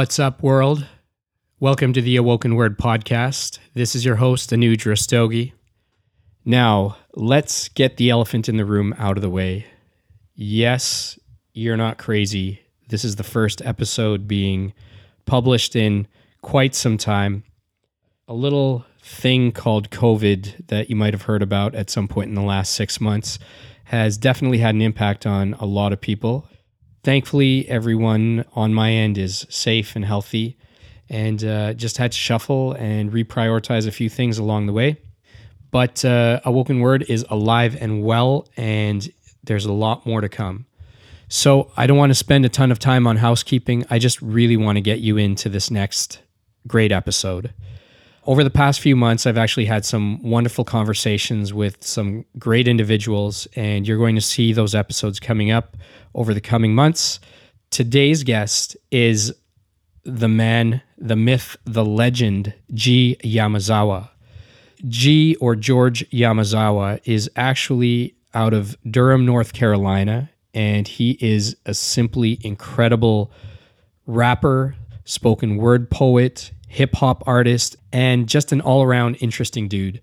What's up, world? Welcome to the Awoken Word podcast. This is your host, Anuj Rastogi. Now, let's get the elephant in the room out of the way. Yes, you're not crazy. This is the first episode being published in quite some time. A little thing called COVID that you might have heard about at some point in the last six months has definitely had an impact on a lot of people. Thankfully, everyone on my end is safe and healthy and uh, just had to shuffle and reprioritize a few things along the way. But uh, Awoken Word is alive and well, and there's a lot more to come. So I don't want to spend a ton of time on housekeeping. I just really want to get you into this next great episode. Over the past few months, I've actually had some wonderful conversations with some great individuals, and you're going to see those episodes coming up over the coming months. Today's guest is the man, the myth, the legend, G. Yamazawa. G or George Yamazawa is actually out of Durham, North Carolina, and he is a simply incredible rapper, spoken word poet, hip hop artist, and just an all around interesting dude.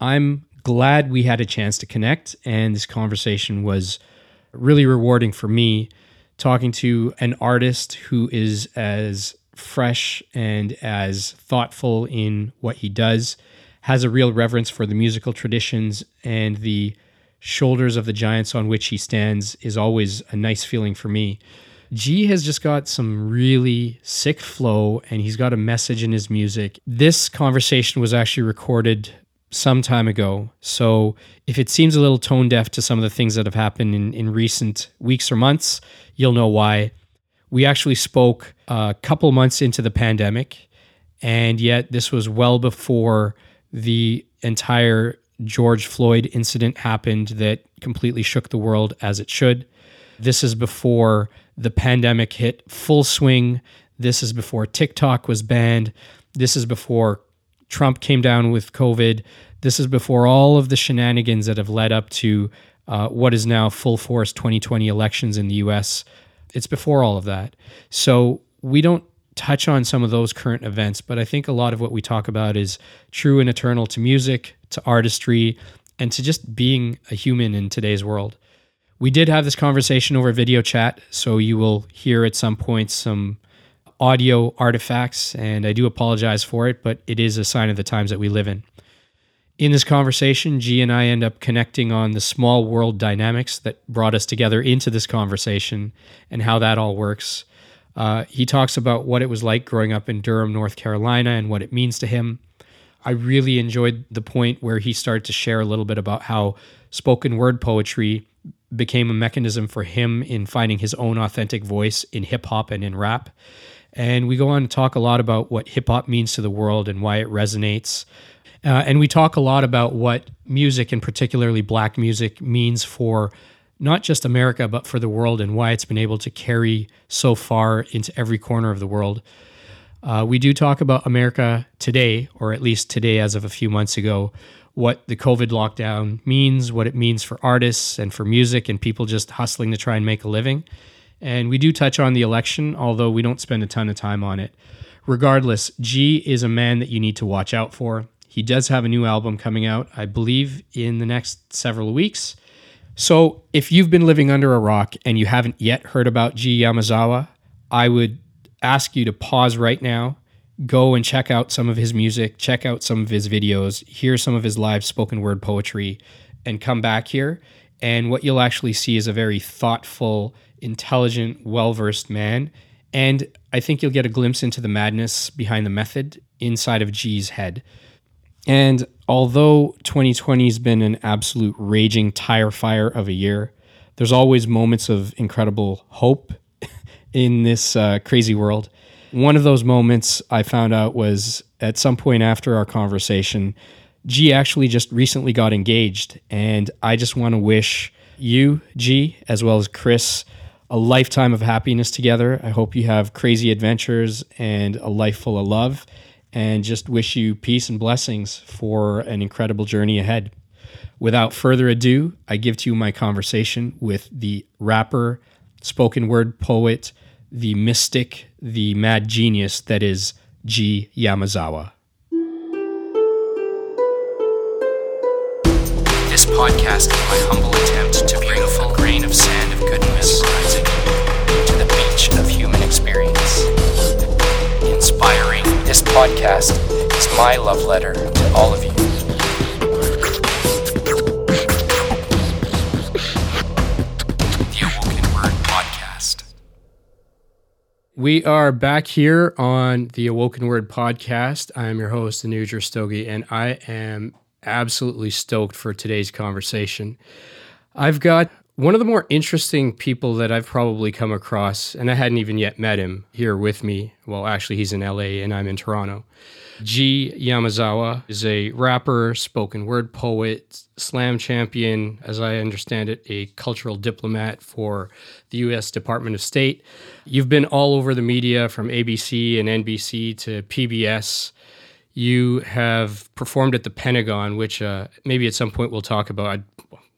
I'm glad we had a chance to connect, and this conversation was really rewarding for me talking to an artist who is as fresh and as thoughtful in what he does, has a real reverence for the musical traditions and the shoulders of the giants on which he stands is always a nice feeling for me. G has just got some really sick flow and he's got a message in his music. This conversation was actually recorded some time ago. So if it seems a little tone deaf to some of the things that have happened in, in recent weeks or months, you'll know why. We actually spoke a couple months into the pandemic, and yet this was well before the entire George Floyd incident happened that completely shook the world as it should. This is before the pandemic hit full swing. This is before TikTok was banned. This is before Trump came down with COVID. This is before all of the shenanigans that have led up to uh, what is now full force 2020 elections in the US. It's before all of that. So we don't touch on some of those current events, but I think a lot of what we talk about is true and eternal to music, to artistry, and to just being a human in today's world. We did have this conversation over video chat, so you will hear at some point some audio artifacts, and I do apologize for it, but it is a sign of the times that we live in. In this conversation, G and I end up connecting on the small world dynamics that brought us together into this conversation and how that all works. Uh, he talks about what it was like growing up in Durham, North Carolina, and what it means to him. I really enjoyed the point where he started to share a little bit about how spoken word poetry became a mechanism for him in finding his own authentic voice in hip hop and in rap. And we go on to talk a lot about what hip hop means to the world and why it resonates. Uh, and we talk a lot about what music, and particularly black music, means for not just America, but for the world and why it's been able to carry so far into every corner of the world. Uh, we do talk about America today, or at least today as of a few months ago, what the COVID lockdown means, what it means for artists and for music and people just hustling to try and make a living. And we do touch on the election, although we don't spend a ton of time on it. Regardless, G is a man that you need to watch out for. He does have a new album coming out, I believe, in the next several weeks. So if you've been living under a rock and you haven't yet heard about G Yamazawa, I would ask you to pause right now, go and check out some of his music, check out some of his videos, hear some of his live spoken word poetry, and come back here. And what you'll actually see is a very thoughtful, intelligent, well versed man. And I think you'll get a glimpse into the madness behind the method inside of G's head. And although 2020 has been an absolute raging tire fire of a year, there's always moments of incredible hope in this uh, crazy world. One of those moments I found out was at some point after our conversation, G actually just recently got engaged. And I just want to wish you, G, as well as Chris, a lifetime of happiness together. I hope you have crazy adventures and a life full of love. And just wish you peace and blessings for an incredible journey ahead. Without further ado, I give to you my conversation with the rapper, spoken word poet, the mystic, the mad genius that is G. Yamazawa. This podcast is my humble attempt to bring a full grain of sand of goodness to the beach of human experience. Inspiring. This podcast is my love letter to all of you. We are back here on the Awoken Word podcast. I am your host, Anuj Rastogi, and I am absolutely stoked for today's conversation. I've got one of the more interesting people that I've probably come across, and I hadn't even yet met him here with me. Well, actually, he's in LA and I'm in Toronto. G. Yamazawa is a rapper, spoken word poet, slam champion, as I understand it, a cultural diplomat for the U.S. Department of State. You've been all over the media from ABC and NBC to PBS. You have performed at the Pentagon, which uh, maybe at some point we'll talk about.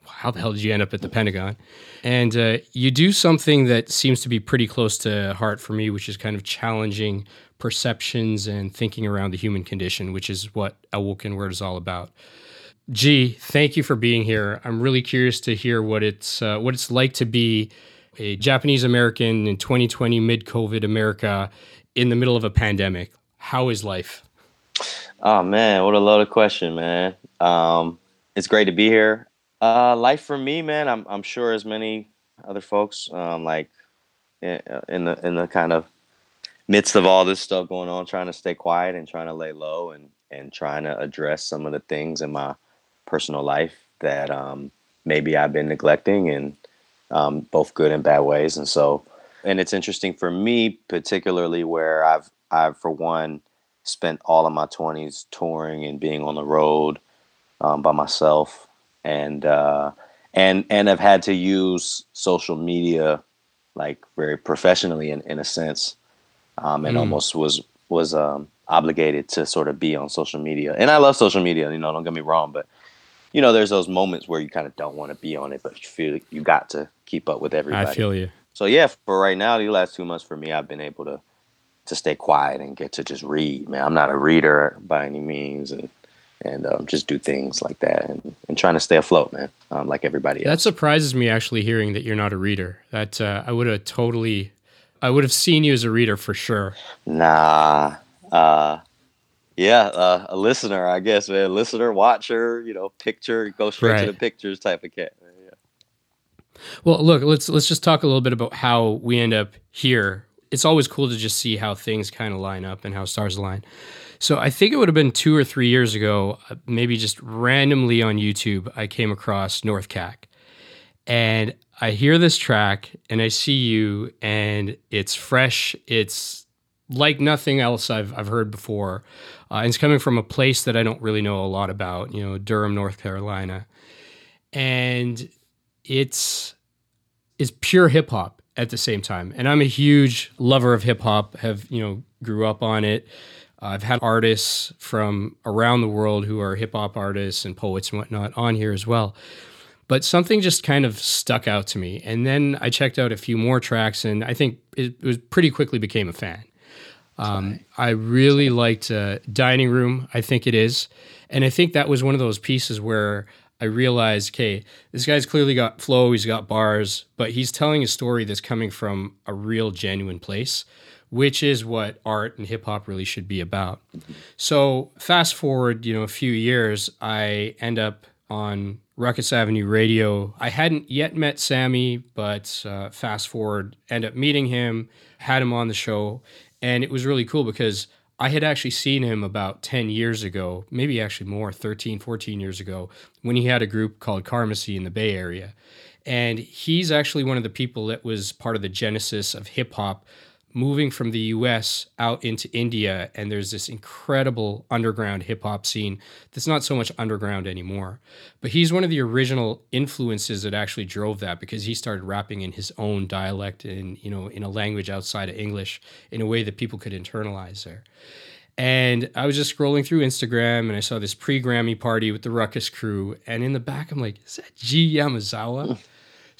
How the hell did you end up at the Pentagon? And uh, you do something that seems to be pretty close to heart for me, which is kind of challenging perceptions and thinking around the human condition, which is what Awoken Word is all about. G, thank you for being here. I'm really curious to hear what it's uh, what it's like to be a Japanese American in 2020 mid COVID America in the middle of a pandemic. How is life? Oh man, what a loaded question, man. Um, it's great to be here. Uh, life for me, man. I'm I'm sure as many other folks, um, like in, the in the kind of midst of all this stuff going on, trying to stay quiet and trying to lay low and and trying to address some of the things in my personal life that um, maybe I've been neglecting in um, both good and bad ways. And so, and it's interesting for me, particularly where I've I've for one spent all of my 20s touring and being on the road um, by myself and uh, and and have had to use social media like very professionally in, in a sense um, and mm. almost was was um, obligated to sort of be on social media. And I love social media you know don't get me wrong but you know there's those moments where you kind of don't want to be on it but you feel like you got to keep up with everybody. I feel you. So yeah for right now the last two months for me I've been able to to stay quiet and get to just read man. I'm not a reader by any means and and um, just do things like that and, and trying to stay afloat, man, um, like everybody else. That surprises me actually hearing that you're not a reader. That uh, I would have totally, I would have seen you as a reader for sure. Nah, uh, yeah, uh, a listener, I guess, man, listener, watcher, you know, picture, go straight right. to the pictures type of cat. Yeah. Well, look, let's let's just talk a little bit about how we end up here. It's always cool to just see how things kind of line up and how stars align. So I think it would have been two or three years ago, uh, maybe just randomly on YouTube, I came across North Cack. And I hear this track and I see you, and it's fresh. It's like nothing else I've, I've heard before. Uh, it's coming from a place that I don't really know a lot about, you know, Durham, North Carolina. And it's it's pure hip hop at the same time. And I'm a huge lover of hip hop, have, you know, grew up on it. I've had artists from around the world who are hip hop artists and poets and whatnot on here as well. But something just kind of stuck out to me. And then I checked out a few more tracks and I think it, was pretty quickly became a fan. Um, I really liked uh, Dining Room, I think it is. And I think that was one of those pieces where I realized, okay, this guy's clearly got flow, he's got bars, but he's telling a story that's coming from a real, genuine place which is what art and hip hop really should be about. So fast forward, you know, a few years, I end up on Ruckus Avenue Radio. I hadn't yet met Sammy, but uh, fast forward, end up meeting him, had him on the show, and it was really cool because I had actually seen him about 10 years ago, maybe actually more, 13, 14 years ago, when he had a group called Karmacy in the Bay Area. And he's actually one of the people that was part of the genesis of hip hop moving from the US out into India, and there's this incredible underground hip hop scene that's not so much underground anymore. But he's one of the original influences that actually drove that because he started rapping in his own dialect and, you know, in a language outside of English in a way that people could internalize there. And I was just scrolling through Instagram and I saw this pre Grammy party with the Ruckus crew. And in the back, I'm like, is that G Yamazawa?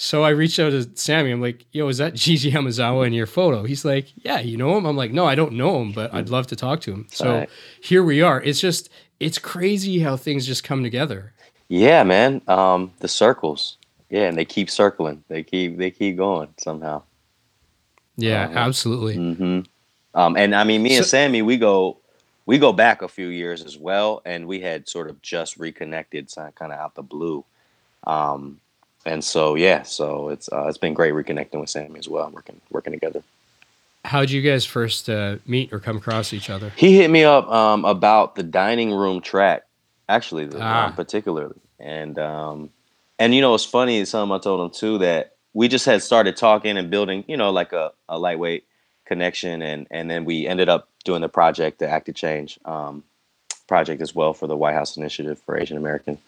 So I reached out to Sammy. I'm like, yo, is that Gigi Yamazawa in your photo? He's like, yeah, you know him? I'm like, no, I don't know him, but I'd love to talk to him. So Right. here we are. It's just, it's crazy how things just come together. Yeah, man. Um, the circles. Yeah, and they keep circling. They keep they keep going somehow. Yeah, Uh-huh. absolutely. hmm Um, and I mean, me and Sammy, we go we go back a few years as well, and we had sort of just reconnected, kind of out the blue. Um, and so yeah, so it's uh, it's been great reconnecting with Sammy as well, working working together. How'd you guys first uh, meet or come across each other? He hit me up um, about the dining room track, actually, the, Ah. um, particularly, and um, and you know it's funny. Something I told him too that we just had started talking and building, you know, like a, a lightweight connection, and and then we ended up doing the project, the Active Change um, project as well for the White House Initiative for Asian American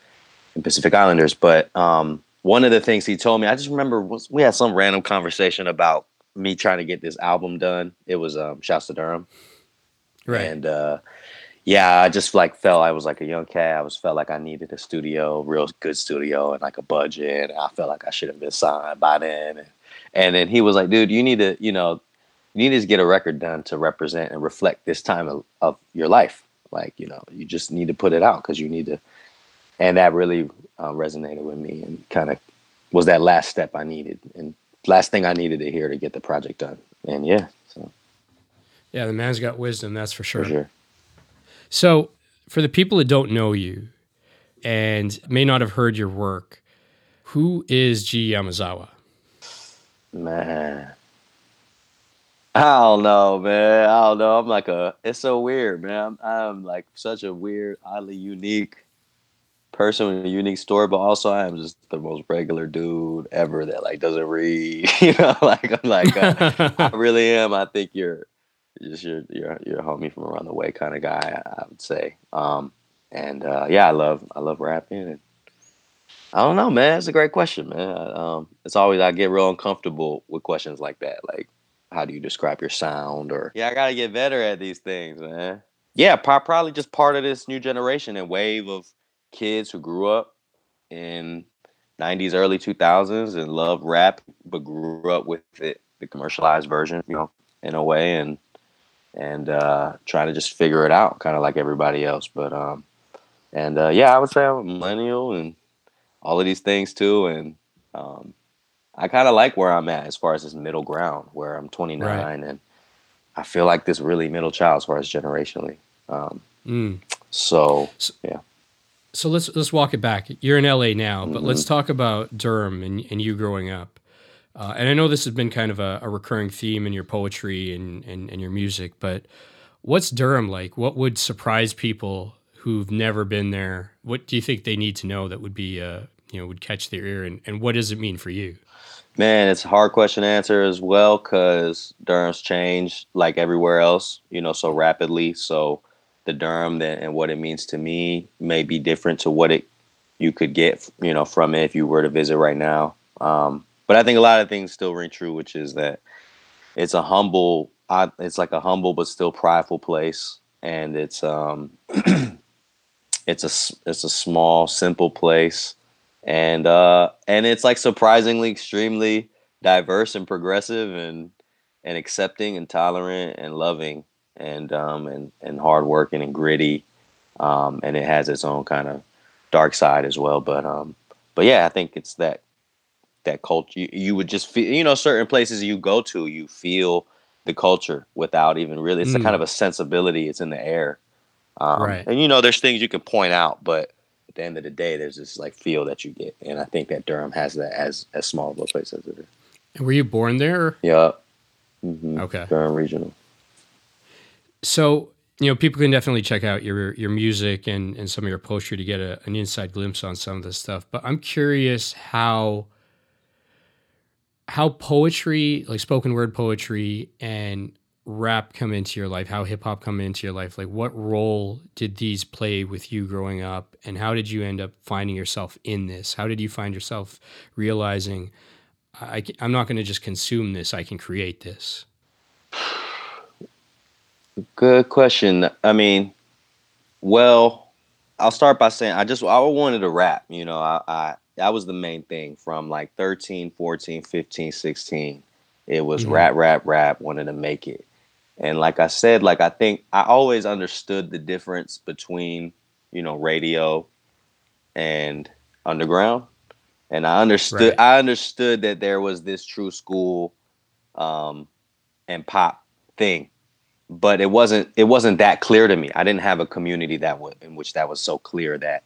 and Pacific Islanders. But um, one of the things he told me, I just remember was we had some random conversation about me trying to get this album done. It was um, Shouts to Durham. Right. And uh, yeah, I just like felt I was like a young cat. I was felt like I needed a studio, real good studio, and like a budget. And I felt like I should have been signed by then. And, and then he was like, "Dude, you need to, you know, you need to get a record done to represent and reflect this time of, of your life. Like, you know, you just need to put it out because you need to." And that really uh, resonated with me, and kind of was that last step I needed, and last thing I needed to hear to get the project done. And yeah, so yeah, the man's got wisdom, that's for sure. for sure. So, for the people that don't know you and may not have heard your work, who is G Yamazawa? Man. I don't know, man. I don't know. I'm like a. It's so weird, man. I'm, I'm like such a weird, oddly unique person with a unique story, but also I am just the most regular dude ever that like doesn't read. you know, like I'm like uh, I really am. I think you're just you're you're you're a homie from around the way kind of guy. I, I would say. Um, and uh, yeah, I love I love rapping and I don't know, man. It's a great question, man. Um, it's always I get real uncomfortable with questions like that, like how do you describe your sound or yeah, I gotta get better at these things, man. Yeah, probably just part of this new generation and wave of kids who grew up in 90s, early 2000s and loved rap, but grew up with it, the commercialized version, you know, in a way, and and uh, trying to just figure it out, kind of like everybody else. But um, and uh, yeah, I would say I'm a millennial and all of these things too, and um, I kind of like where I'm at as far as this middle ground, where I'm 29 Right. and I feel like this really middle child as far as generationally. Um, Mm. so So let's let's walk it back. You're in LA now, but Mhm. let's talk about Durham and, and you growing up. Uh, and I know this has been kind of a, a recurring theme in your poetry and, and, and your music, but what's Durham like? What would surprise people who've never been there? What do you think they need to know that would be uh, you know would catch their ear? And, and what does it mean for you? Man, it's a hard question to answer as well because Durham's changed like everywhere else, you know, so rapidly. So the Durham that and what it means to me may be different to what it you could get, you know, from it if you were to visit right now. Um, but I think a lot of things still ring true, which is that it's a humble, it's like a humble but still prideful place, and it's um, it's a it's a small, simple place. And uh and it's like surprisingly extremely diverse and progressive and and accepting and tolerant and loving and um and and hardworking and gritty um and it has its own kind of dark side as well but um but yeah i think it's that that culture you, you would just feel you know certain places you go to you feel the culture without even really it's a Mm. kind of a sensibility it's in the air um, Right. and you know there's things you can point out but at the end of the day, there's this like feel that you get, and I think that Durham has that as as small of a place as it is. And were you born there? Yeah. hmm Okay. Durham Regional. So you know, people can definitely check out your your music and and some of your poetry to get a, an inside glimpse on some of this stuff. But I'm curious how how poetry, like spoken word poetry and rap come into your life, how hip hop come into your life. Like what role did these play with you growing up and how did you end up finding yourself in this? How did you find yourself realizing I, am not going to just consume this, I can create this? Good question. I mean, well, I'll start by saying I just I wanted to rap. You know, I, I that was the main thing from like 13, 14, 15, 16. It was Mhm. rap, rap, rap, wanted to make it. And like I said, like I think I always understood the difference between, you know, radio and underground. And I understood Right. I understood that there was this true school um and pop thing. But it wasn't it wasn't that clear to me. I didn't have a community that was in which that was so clear that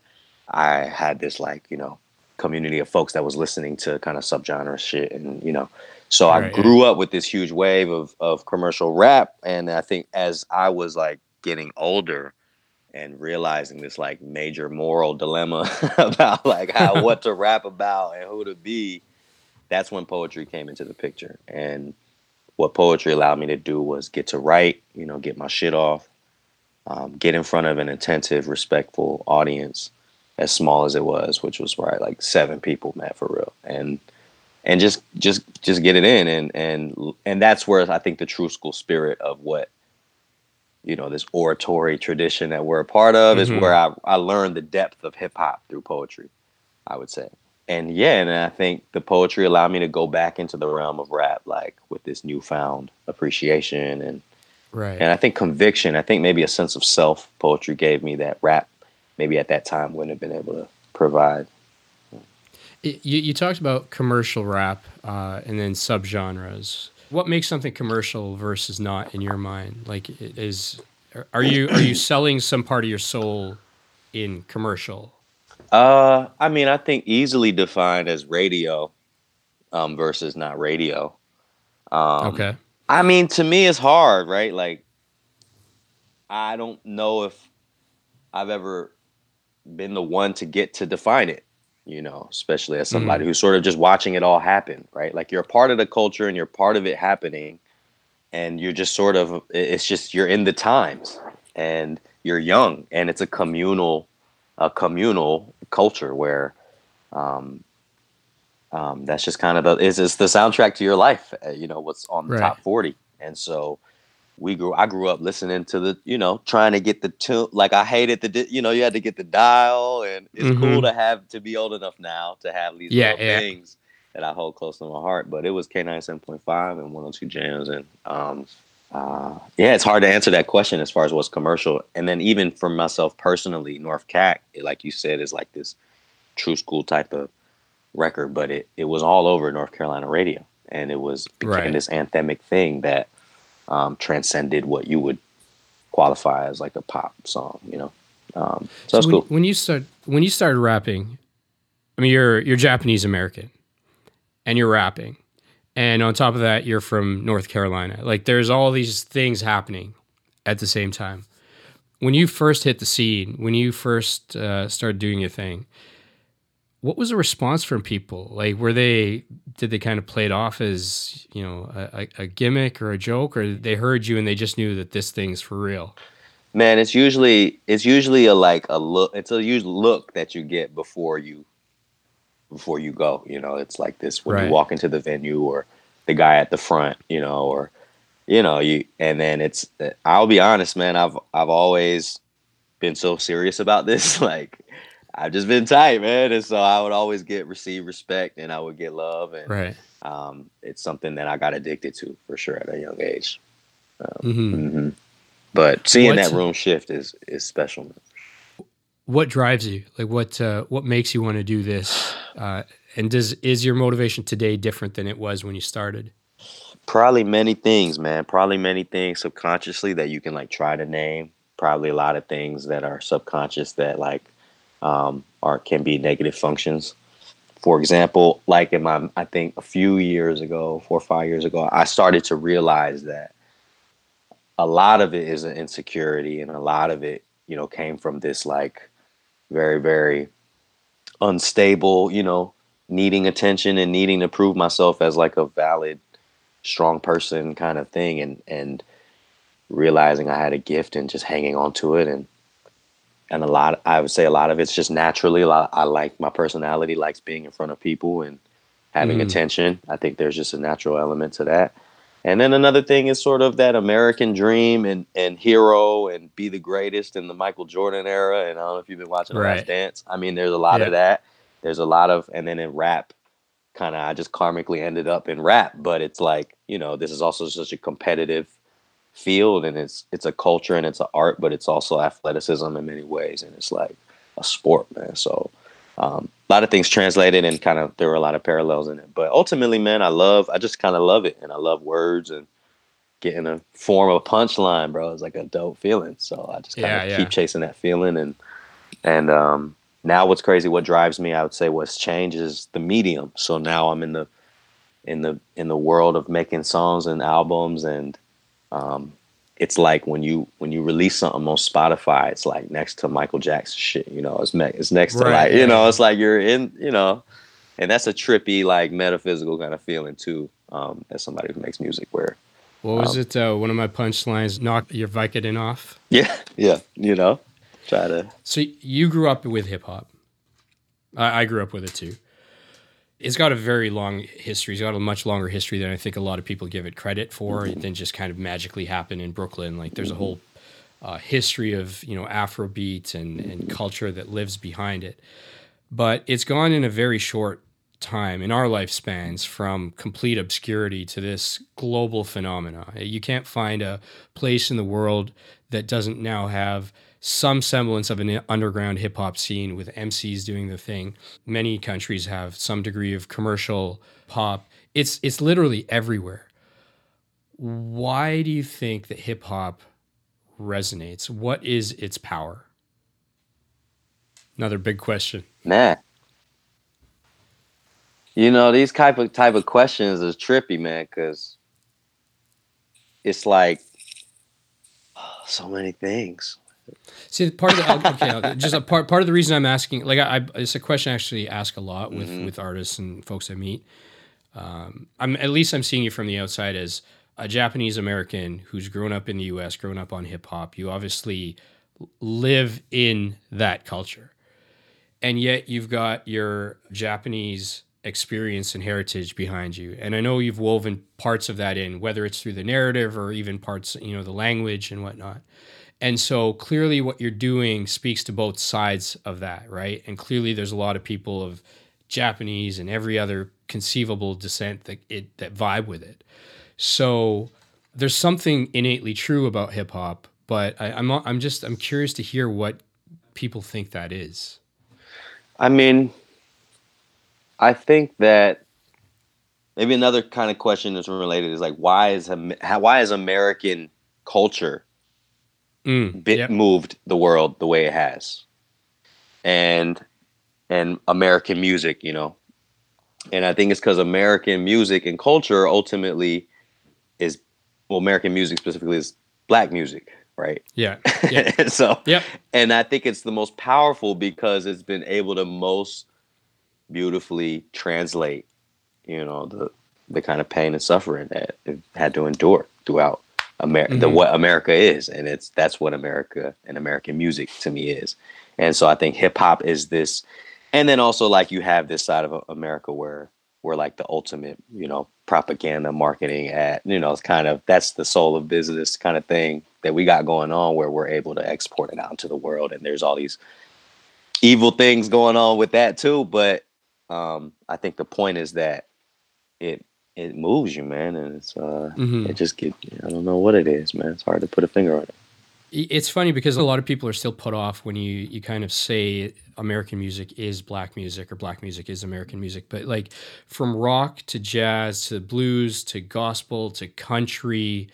I had this like, you know, community of folks that was listening to kind of subgenre shit and, you know. So I Right, yeah. grew up with this huge wave of of commercial rap and I think as I was like getting older and realizing this like major moral dilemma about like how what to rap about and who to be, that's when poetry came into the picture. And what poetry allowed me to do was get to write, you know, get my shit off, um, get in front of an attentive, respectful audience, as small as it was, which was right like seven people, man, for real, and and just just just get it in, and and and that's where I think the true school spirit of what you know this oratory tradition that we're a part of is Mhm. where I I learned the depth of hip hop through poetry, I would say and yeah, and I think the poetry allowed me to go back into the realm of rap, like with this newfound appreciation and Right. and I think conviction. I think maybe a sense of self. Poetry gave me that rap. Maybe at that time wouldn't have been able to provide. You, you talked about commercial rap uh, and then subgenres. What makes something commercial versus not in your mind? Like, is are you are you selling some part of your soul in commercial? Uh, I mean, I think easily defined as radio, um, versus not radio. Um, okay. I mean, to me, it's hard, right? Like, I don't know if I've ever been the one to get to define it, you know, especially as somebody who's sort of just watching it all happen, right? Like, you're a part of the culture and you're part of it happening, and you're just sort of, it's just, you're in the times and you're young, and it's a communal, a communal culture where, um, um, that's just kind of the is it's the soundtrack to your life. Uh, you know what's on the Right. top forty, and so we grew. I grew up listening to the you know trying to get the tune. Like I hated the you know you had to get the dial, and it's Mhm. cool to have to be old enough now to have these Yeah, little yeah. things that I hold close to my heart. But it was K ninety seven point five and one hundred two jams, and um, uh, yeah, it's hard to answer that question as far as what's commercial. And then even for myself personally, North Cack, like you said, is like this true school type of record, but it, it was all over North Carolina radio. And it was became Right. this anthemic thing that um, transcended what you would qualify as like a pop song, you know. Um, so, it's when, cool. when you start when you started rapping, I mean you're you're Japanese American, and you're rapping, and on top of that you're from North Carolina. Like there's all these things happening at the same time. When you first hit the scene, when you first uh, started doing your thing, what was the response from people? Like were they did they kind of play it off as you know a, a- gimmick or a joke, or they heard you and they just knew that this thing's for real? Man, it's usually it's usually a like a look. It's a usual look that you get before you before you go. You know, it's like this when Right. you walk into the venue or the guy at the front. You know, or you know you and then it's. I'll be honest, man. I've I've always been so serious about this. Like I've just been tight, man, and so I would always get receive respect and I would get love and Right. um, it's something that I got addicted to for sure at a young age. hmm hmm But seeing What's- that room shift is is special. What drives you like what uh, what makes you want to do this uh, and does is your motivation today different than it was when you started Probably many things, man. Probably many things subconsciously that you can like try to name. Probably a lot of things that are subconscious that like um, are can be negative functions. For example, like in my, I think a few years ago, four or five years ago, I started to realize that a lot of it is an insecurity, and a lot of it, you know, came from this like very, very unstable, you know, needing attention and needing to prove myself as like a valid strong person kind of thing and and realizing I had a gift and just hanging on to it and and a lot I would say a lot of it's just naturally a lot, I like my personality likes being in front of people and having Mm. attention. I think there's just a natural element to that. And then another thing is sort of that American dream and and hero and be the greatest in the Michael Jordan era and I don't know if you've been watching The Right. Last Dance. I mean there's a lot Yeah. of that there's a lot of and then in rap kind of I just karmically ended up in rap, but it's like, you know, this is also such a competitive field and it's it's a culture and it's an art, but it's also athleticism in many ways and it's like a sport, man. So um, a lot of things translated and kind of there were a lot of parallels in it. But ultimately, man, I love I just kind of love it and I love words and getting a form of a punchline, bro. It's like a dope feeling. So I just kind of yeah, yeah. keep chasing that feeling and and um now what's crazy what drives me i would say what's changed is the medium so now i'm in the in the in the world of making songs and albums and um, it's like when you when you release something on spotify it's like next to michael jackson shit you know it's, me- it's next to right, like you know it's like you're in you know and that's a trippy like metaphysical kind of feeling too um, as somebody who makes music where what was um, it uh, one of my punchlines knock your vicodin off yeah yeah you know try to. So you grew up with hip hop. I, I, grew up with it too. It's got a very long history. It's got a much longer history than I think a lot of people give it credit for. Mm-hmm. It didn't just kind of magically happen in Brooklyn. Like there's a whole uh, history of you know Afrobeat and and culture that lives behind it. But it's gone in a very short time in our lifespans from complete obscurity to this global phenomena. You can't find a place in the world that doesn't now have some semblance of an underground hip hop scene with MCs doing the thing. Many countries have some degree of commercial pop. It's it's literally everywhere. Why do you think that hip hop resonates? What is its power? Another big question. Man. You know, these type of type of questions is trippy, man, because it's like oh, so many things. See, part of the okay, just a part part of the reason I'm asking, like, I, it's a question I actually ask a lot with mm-hmm. with artists and folks I meet. Um, I'm at least I'm seeing you from the outside as a Japanese American who's grown up in the U.S., grown up on hip hop. You obviously live in that culture, and yet you've got your Japanese experience and heritage behind you. And I know you've woven parts of that in, whether it's through the narrative or even parts, you know, the language and whatnot. And so clearly what you're doing speaks to both sides of that, right? And clearly there's a lot of people of Japanese and every other conceivable descent that it that vibe with it. So there's something innately true about hip hop, but I, I'm I'm just I'm curious to hear what people think that is. I mean, I think that maybe another kind of question that's related is like why is why is American culture mm, bit yep. moved the world the way it has, and and American music, you know, and I think it's because American music and culture ultimately is well, American music specifically is black music, right? Yeah. yeah. so, yeah, and I think it's the most powerful because it's been able to most beautifully translate, you know, the the kind of pain and suffering that it had to endure throughout America, mm-hmm. the what America is, and it's that's what America and American music to me is. And so I think hip hop is this, and then also like you have this side of America where we're like the ultimate, you know, propaganda marketing at, you know, it's kind of that's the soul of business kind of thing that we got going on where we're able to export it out into the world, and there's all these evil things going on with that too. But um, I think the point is that it it moves you, man, and it's uh, mm-hmm. it just get I don't know what it is, man. It's hard to put a finger on it. It's funny because a lot of people are still put off when you you kind of say American music is black music or black music is American music, but like from rock to jazz to blues to gospel to country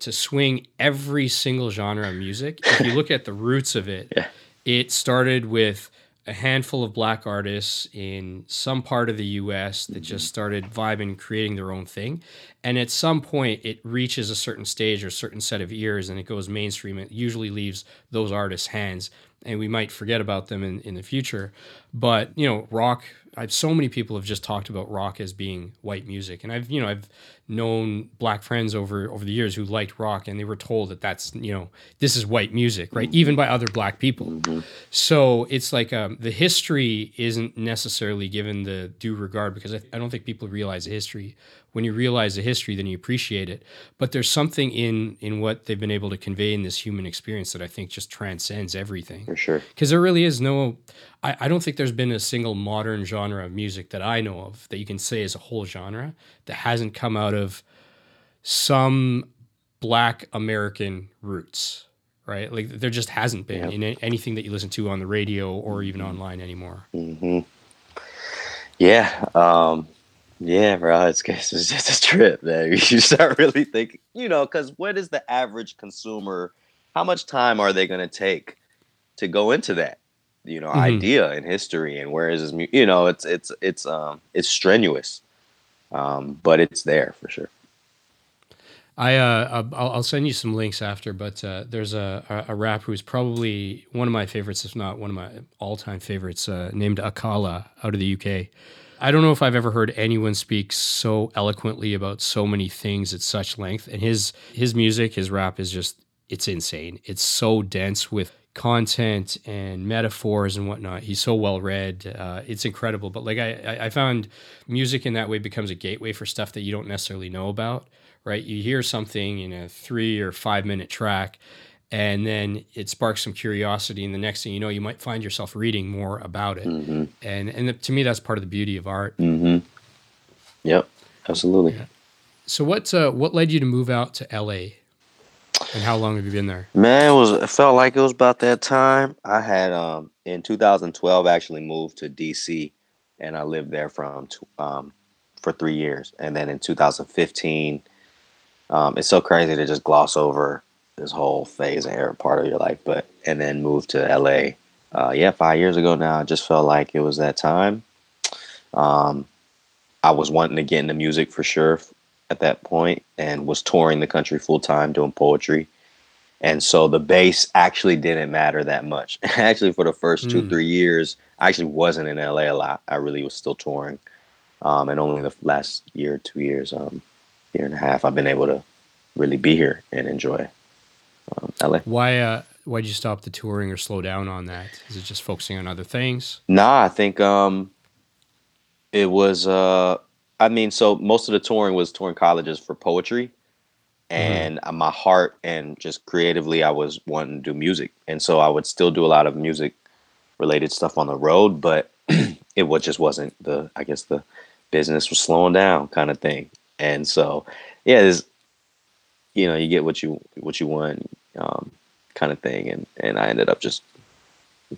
to swing, every single genre of music. If you look at the roots of it, yeah. it started with a handful of black artists in some part of the US that mm-hmm. just started vibing, creating their own thing. And at some point, it reaches a certain stage or a certain set of ears and it goes mainstream. It usually leaves those artists' hands and we might forget about them in, in the future. But, you know, rock, I've so many people have just talked about rock as being white music. And I've, you know, I've known black friends over over the years who liked rock and they were told that that's you know this is white music right mm-hmm. even by other black people mm-hmm. so it's like um, the history isn't necessarily given the due regard because I, I don't think people realize the history when you realize the history then you appreciate it but there's something in in what they've been able to convey in this human experience that i think just transcends everything for sure because there really is no I, I don't think there's been a single modern genre of music that I know of that you can say is a whole genre that hasn't come out of some black American roots, right? Like there just hasn't been Yep. in anything that you listen to on the radio or even online anymore. hmm Yeah. Um, yeah, bro. It's, it's just a trip, that You start really thinking, you know, because what is the average consumer? How much time are they going to take to go into that? You know, Mhm. idea and history, and where is his mu- You know, it's it's it's um it's strenuous, um, but it's there for sure. I uh, I'll, I'll send you some links after, but uh, there's a, a rapper who's probably one of my favorites, if not one of my all time favorites, uh, named Akala out of the UK. I don't know if I've ever heard anyone speak so eloquently about so many things at such length. And his his music, his rap is just it's insane. It's so dense with content and metaphors and whatnot. He's so well read. Uh, it's incredible. But like I, I- found music in that way becomes a gateway for stuff that you don't necessarily know about. Right? You hear something in a three or five minute track, and then it sparks some curiosity, and the next thing you know, you might find yourself reading more about it. hmm And and to me, that's part of the beauty of art. hmm Yep. Absolutely. So what uh, what led you to move out to LA? And how long have you been there? Man, it was it felt like it was about that time. I had um in 2012 actually moved to DC, and I lived there from um for three years, and then in 2015, um, it's so crazy to just gloss over this whole phase and era part of your life, but and then moved to LA. Uh, yeah, five years ago now. I just felt like it was that time. Um, I was wanting to get into music for sure at that point, and was touring the country full time doing poetry. And so the bass actually didn't matter that much. actually, for the first two, Mm. three years, I actually wasn't in LA a lot. I really was still touring. Um, and only the last year, two years, um, year and a half, I've been able to really be here and enjoy um, LA. Why uh why'd you stop the touring or slow down on that? Is it just focusing on other things? Nah, I think um, it was. Uh, I mean, so most of the touring was touring colleges for poetry, and uh, my heart and just creatively, I was wanting to do music, and so I would still do a lot of music related stuff on the road, but it was just wasn't the. I guess the business was slowing down, kind of thing, and so yeah, there's, you know, you get what you what you want, um, kind of thing, and and I ended up just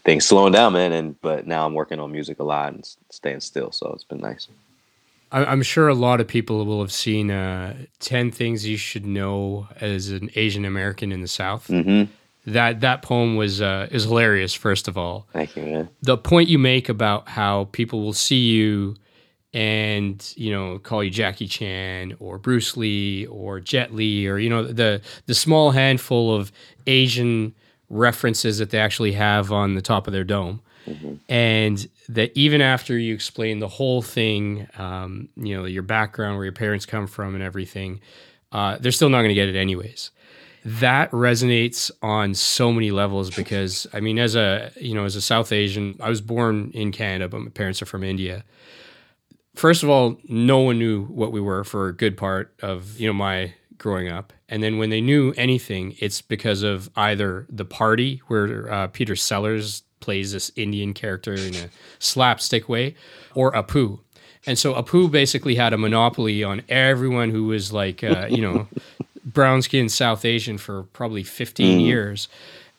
things slowing down, man. And but now I'm working on music a lot and staying still, so it's been nice. I, I'm sure a lot of people will have seen uh, ten things you should know as an Asian American in the South. Mm-hmm. That that poem was uh, is hilarious. First of all, Thank you, man. the point you make about how people will see you and you know call you Jackie Chan or Bruce Lee or Jet Li or you know the the small handful of Asian references that they actually have on the top of their dome. And that even after you explain the whole thing um, you know your background where your parents come from and everything uh, they're still not going to get it anyways. That resonates on so many levels because I mean, as a you know, as a South Asian, I was born in Canada, but my parents are from India. First of all, no one knew what we were for a good part of you know my growing up, and then when they knew anything, it's because of either the party where uh, Peter Sellers plays this Indian character in a slapstick way, or Apu. And so Apu basically had a monopoly on everyone who was like, uh, you know, brown skinned South Asian for probably 15 years.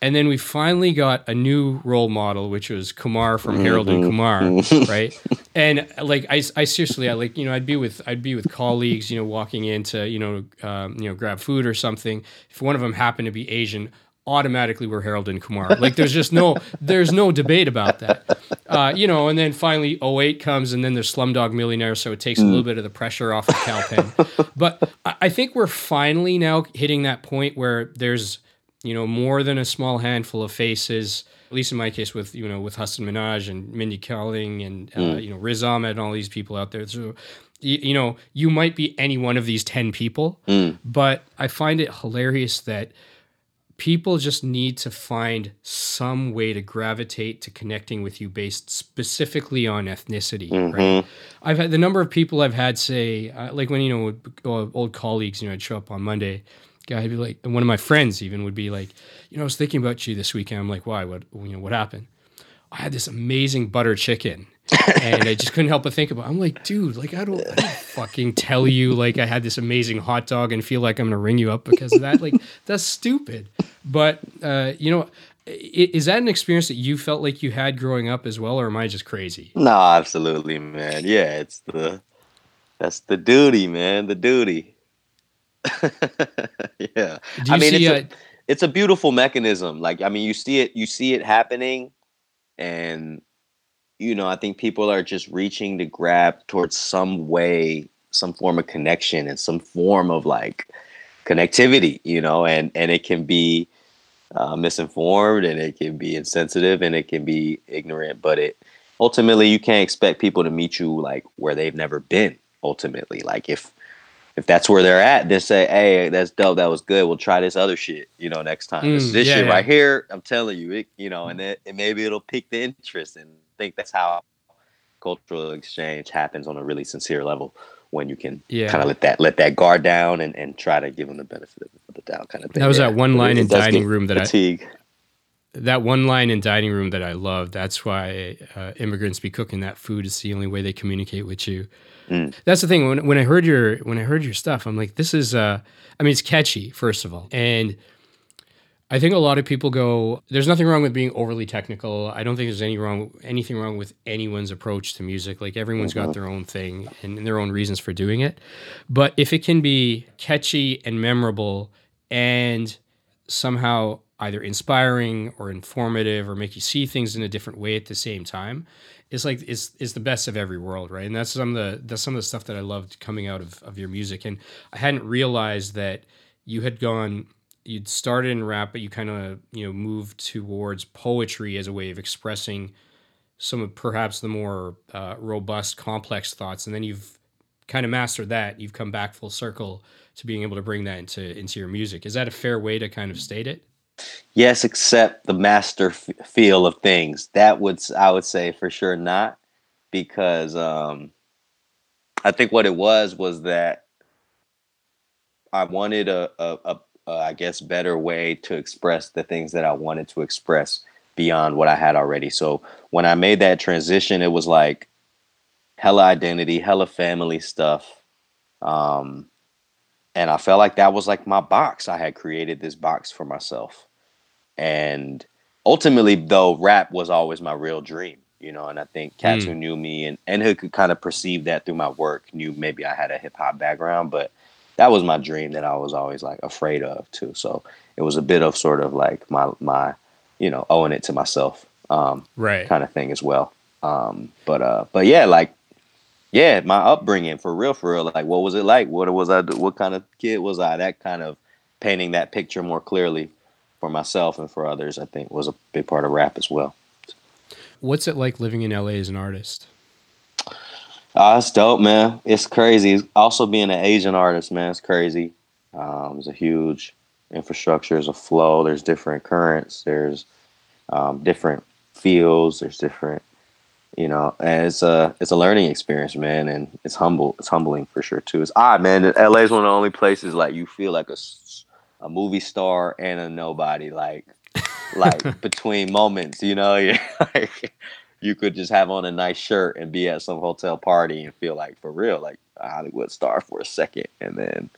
And then we finally got a new role model, which was Kumar from Harold and Kumar, right? And like, I, I seriously, I like, you know, I'd be with, I'd be with colleagues, you know, walking into, you know, um, you know, grab food or something. If one of them happened to be Asian, automatically we're Harold and Kumar. Like, there's just no, there's no debate about that, uh, you know. And then finally, 08 comes, and then there's Slumdog Millionaire, so it takes a little bit of the pressure off of Kal Penn. but I I think we're finally now hitting that point where there's you know more than a small handful of faces. At least in my case, with you know with Hasan Minhaj and Mindy Kaling and uh, you know Riz Ahmed and all these people out there. So you, you know you might be any one of these ten people, but I find it hilarious that people just need to find some way to gravitate to connecting with you based specifically on ethnicity right i've had the number of people i've had say uh, like when you know uh, old colleagues you know i'd show up on monday guy be like and one of my friends even would be like you know i was thinking about you this weekend i'm like why what you know what happened I had this amazing butter chicken. and I just couldn't help but think about. It. I'm like, dude, like I don't, I don't fucking tell you like I had this amazing hot dog and feel like I'm gonna ring you up because of that. Like that's stupid. But uh, you know, is that an experience that you felt like you had growing up as well, or am I just crazy? No, absolutely, man. Yeah, it's the that's the duty, man. The duty. yeah. I mean, it's a, a, it's a beautiful mechanism. Like, I mean, you see it, you see it happening, and you know, I think people are just reaching to grab towards some way, some form of connection and some form of like connectivity, you know, and and it can be uh, misinformed and it can be insensitive and it can be ignorant, but it ultimately you can't expect people to meet you like where they've never been. Ultimately, like if if that's where they're at, then say, "Hey, that's dope. That was good. We'll try this other shit, you know, next time. Mm, this, this yeah, shit yeah. right here, I'm telling you, it, you know, and then and maybe it'll pique the interest. And I think that's how cultural exchange happens on a really sincere level when you can yeah. kind of let that let that guard down and, and try to give them the benefit of the doubt, kind of thing. That was that one line in dining room that fatigue. I that one line in dining room that I love. That's why uh, immigrants be cooking that food. It's the only way they communicate with you. Mm. That's the thing. When, when I heard your when I heard your stuff, I'm like, this is. Uh, I mean, it's catchy first of all, and I think a lot of people go. There's nothing wrong with being overly technical. I don't think there's any wrong anything wrong with anyone's approach to music. Like everyone's mm-hmm. got their own thing and, and their own reasons for doing it. But if it can be catchy and memorable and somehow either inspiring or informative or make you see things in a different way at the same time it's like it's, it's the best of every world right? And that's some of the that's some of the stuff that i loved coming out of, of your music. And i hadn't realized that you had gone you'd started in rap but you kind of you know moved towards poetry as a way of expressing some of perhaps the more uh, robust complex thoughts. And then you've kind of mastered that. You've come back full circle to being able to bring that into into your music. Is that a fair way to kind of state it Yes, except the master f- feel of things. That would I would say for sure not, because um, I think what it was was that I wanted a, a, a, a I guess better way to express the things that I wanted to express beyond what I had already. So when I made that transition, it was like hella identity, hella family stuff. Um, and I felt like that was like my box. I had created this box for myself. And ultimately, though, rap was always my real dream, you know. And I think cats mm. who knew me and, and who could kind of perceive that through my work knew maybe I had a hip hop background, but that was my dream that I was always like afraid of too. So it was a bit of sort of like my my, you know, owing it to myself, um, right, kind of thing as well. Um, but uh, but yeah, like yeah, my upbringing for real, for real. Like, what was it like? What was I? What kind of kid was I? That kind of painting that picture more clearly for myself and for others, I think, was a big part of rap as well. What's it like living in LA as an artist? Uh, it's dope, man. It's crazy. Also, being an Asian artist, man, it's crazy. Um, there's a huge infrastructure. There's a flow. There's different currents. There's um, different fields. There's different you know, and it's a it's a learning experience, man, and it's humble. It's humbling for sure too. It's odd, man. LA is one of the only places like you feel like a, a movie star and a nobody, like like between moments. You know, you like you could just have on a nice shirt and be at some hotel party and feel like for real, like a Hollywood star for a second, and then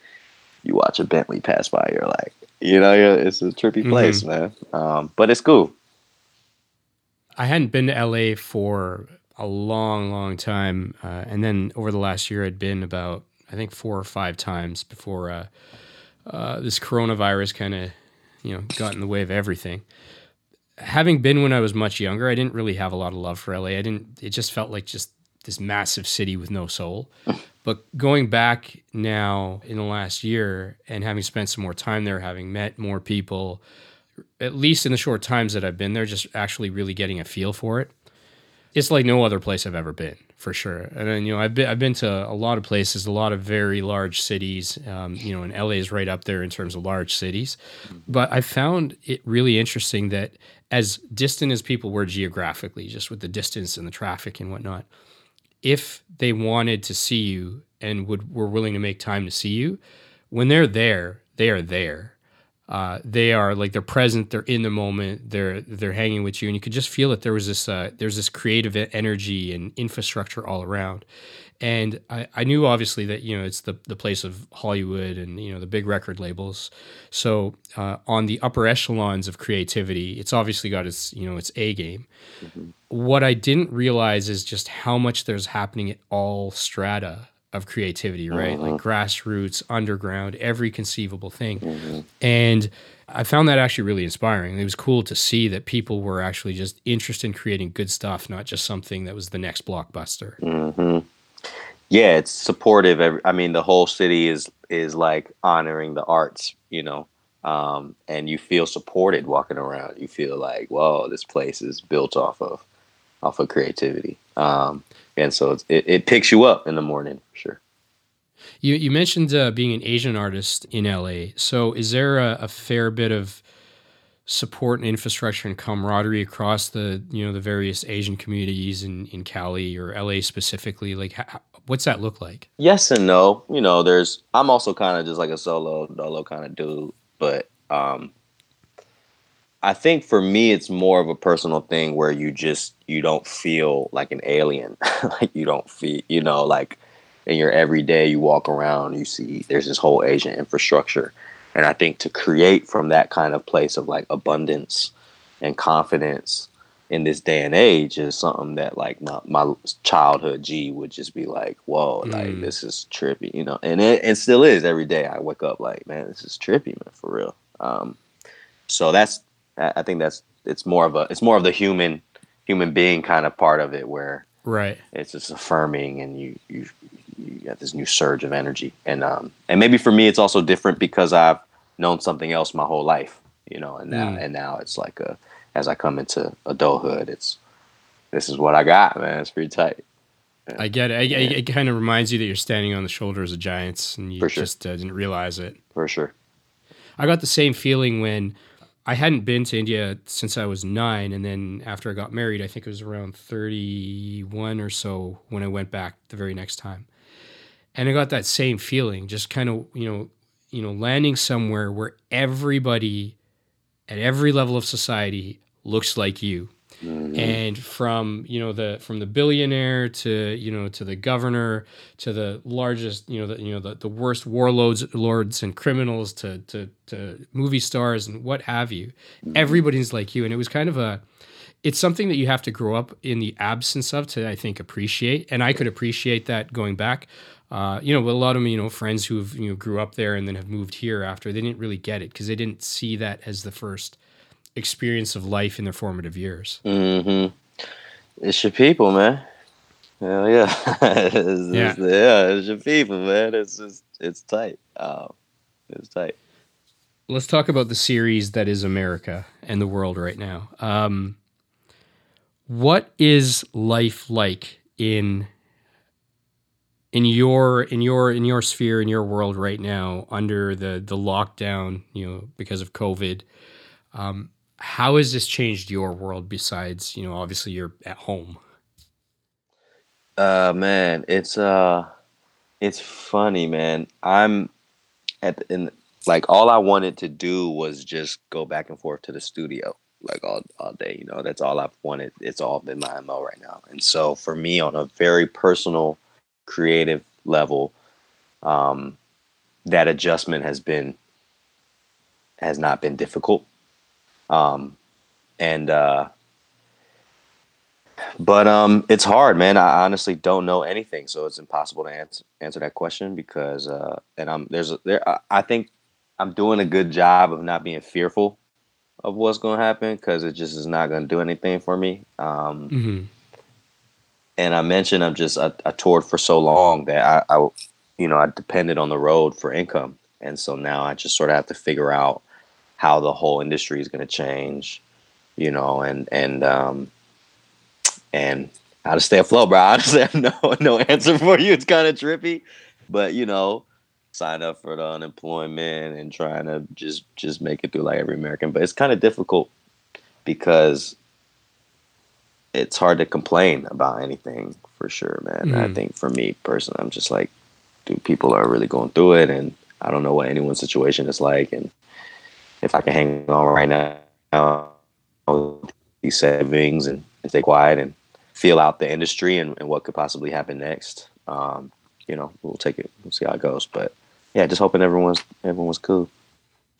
you watch a Bentley pass by, you're like, you know, it's a trippy place, mm-hmm. man. Um, but it's cool. I hadn't been to LA for a long, long time, uh, and then over the last year, I'd been about I think four or five times before uh, uh, this coronavirus kind of you know got in the way of everything. Having been when I was much younger, I didn't really have a lot of love for LA. I didn't. It just felt like just this massive city with no soul. but going back now in the last year and having spent some more time there, having met more people, at least in the short times that I've been there, just actually really getting a feel for it. It's like no other place I've ever been, for sure. And then, you know, I've been I've been to a lot of places, a lot of very large cities. Um, you know, and LA is right up there in terms of large cities. But I found it really interesting that as distant as people were geographically, just with the distance and the traffic and whatnot, if they wanted to see you and would were willing to make time to see you, when they're there, they are there uh, they are like they're present, they're in the moment, they're they're hanging with you, and you could just feel that there was this uh, there's this creative energy and infrastructure all around. And I, I knew obviously that you know it's the the place of Hollywood and you know the big record labels. So uh, on the upper echelons of creativity, it's obviously got its you know its A game. Mm-hmm. What I didn't realize is just how much there's happening at all strata of creativity, right? Like mm-hmm. grassroots, underground, every conceivable thing. Mm-hmm. And I found that actually really inspiring. It was cool to see that people were actually just interested in creating good stuff, not just something that was the next blockbuster. Mm-hmm. Yeah, it's supportive. I mean, the whole city is is like honoring the arts, you know, um, and you feel supported walking around. You feel like, whoa, this place is built off of off of creativity. Um, and so it, it picks you up in the morning for sure. You you mentioned uh, being an Asian artist in LA. So is there a, a, fair bit of support and infrastructure and camaraderie across the you know the various Asian communities in in Cali or LA specifically? Like, how, what's that look like? Yes and no. You know, there's I'm also kind of just like a solo dolo kind of dude, but um, I think for me, it's more of a personal thing where you just you don't feel like an alien, like you don't feel, you know, like in your everyday, you walk around, you see there's this whole Asian infrastructure, and I think to create from that kind of place of like abundance and confidence in this day and age is something that like my, my childhood G would just be like, whoa, mm. like this is trippy, you know, and it, it still is every day. I wake up like, man, this is trippy, man, for real. Um, so that's I think that's it's more of a it's more of the human human being kind of part of it where right it's just affirming and you you you get this new surge of energy and um and maybe for me it's also different because I've known something else my whole life you know and now mm. and now it's like a as I come into adulthood it's this is what I got man it's pretty tight yeah. I get it. I, yeah. It kind of reminds you that you're standing on the shoulders of giants, and you sure. just uh, didn't realize it. For sure. I got the same feeling when I hadn't been to India since I was nine, and then after I got married, I think it was around thirty-one or so when I went back the very next time, and I got that same feeling, just kind of you know, you know, landing somewhere where everybody at every level of society looks like you, Mm-hmm. And from you know the from the billionaire to you know to the governor to the largest you know the you know the, the worst warlords lords and criminals to, to to movie stars and what have you, mm-hmm. everybody's like you, and it was kind of a it's something that you have to grow up in the absence of to I think appreciate, and I could appreciate that going back. Uh, you know, with a lot of you know friends who have you know grew up there and then have moved here after they didn't really get it because they didn't see that as the first experience of life in their formative years. Mm-hmm. It's your people, man. Hell yeah. it's, yeah. It's, yeah, it's your people, man. It's just, it's tight. Oh, it's tight. Let's talk about the series that is America and the world right now. Um, what is life like in in your in your in your sphere in your world right now under the the lockdown you know because of covid um, how has this changed your world besides you know obviously you're at home? Uh man it's uh it's funny man. I'm at in like all i wanted to do was just go back and forth to the studio like all, all day you know? That's all i've wanted. It's all been my mo right now. And so for me on a very personal creative level um that adjustment has been has not been difficult um, and uh, but um, it's hard, man. I honestly don't know anything, so it's impossible to answer answer that question because uh, and I'm there's there. I think I'm doing a good job of not being fearful of what's going to happen because it just is not going to do anything for me. Um, mm-hmm. And I mentioned I'm just I, I, toured for so long that I, I, you know, I depended on the road for income, and so now I just sort of have to figure out how the whole industry is going to change, you know, and and um, and how to stay afloat, bro. I Honestly, have no no answer for you. It's kind of trippy, but you know, sign up for the unemployment and trying to just just make it through like every American. But it's kind of difficult because it's hard to complain about anything for sure, man. Mm. I think for me personally, I'm just like, dude, people are really going through it, and I don't know what anyone's situation is like, and if I can hang on right now, these savings and, and stay quiet and feel out the industry and, and what could possibly happen next. Um, you know, we'll take it. We'll see how it goes. But yeah, just hoping everyone's everyone's cool.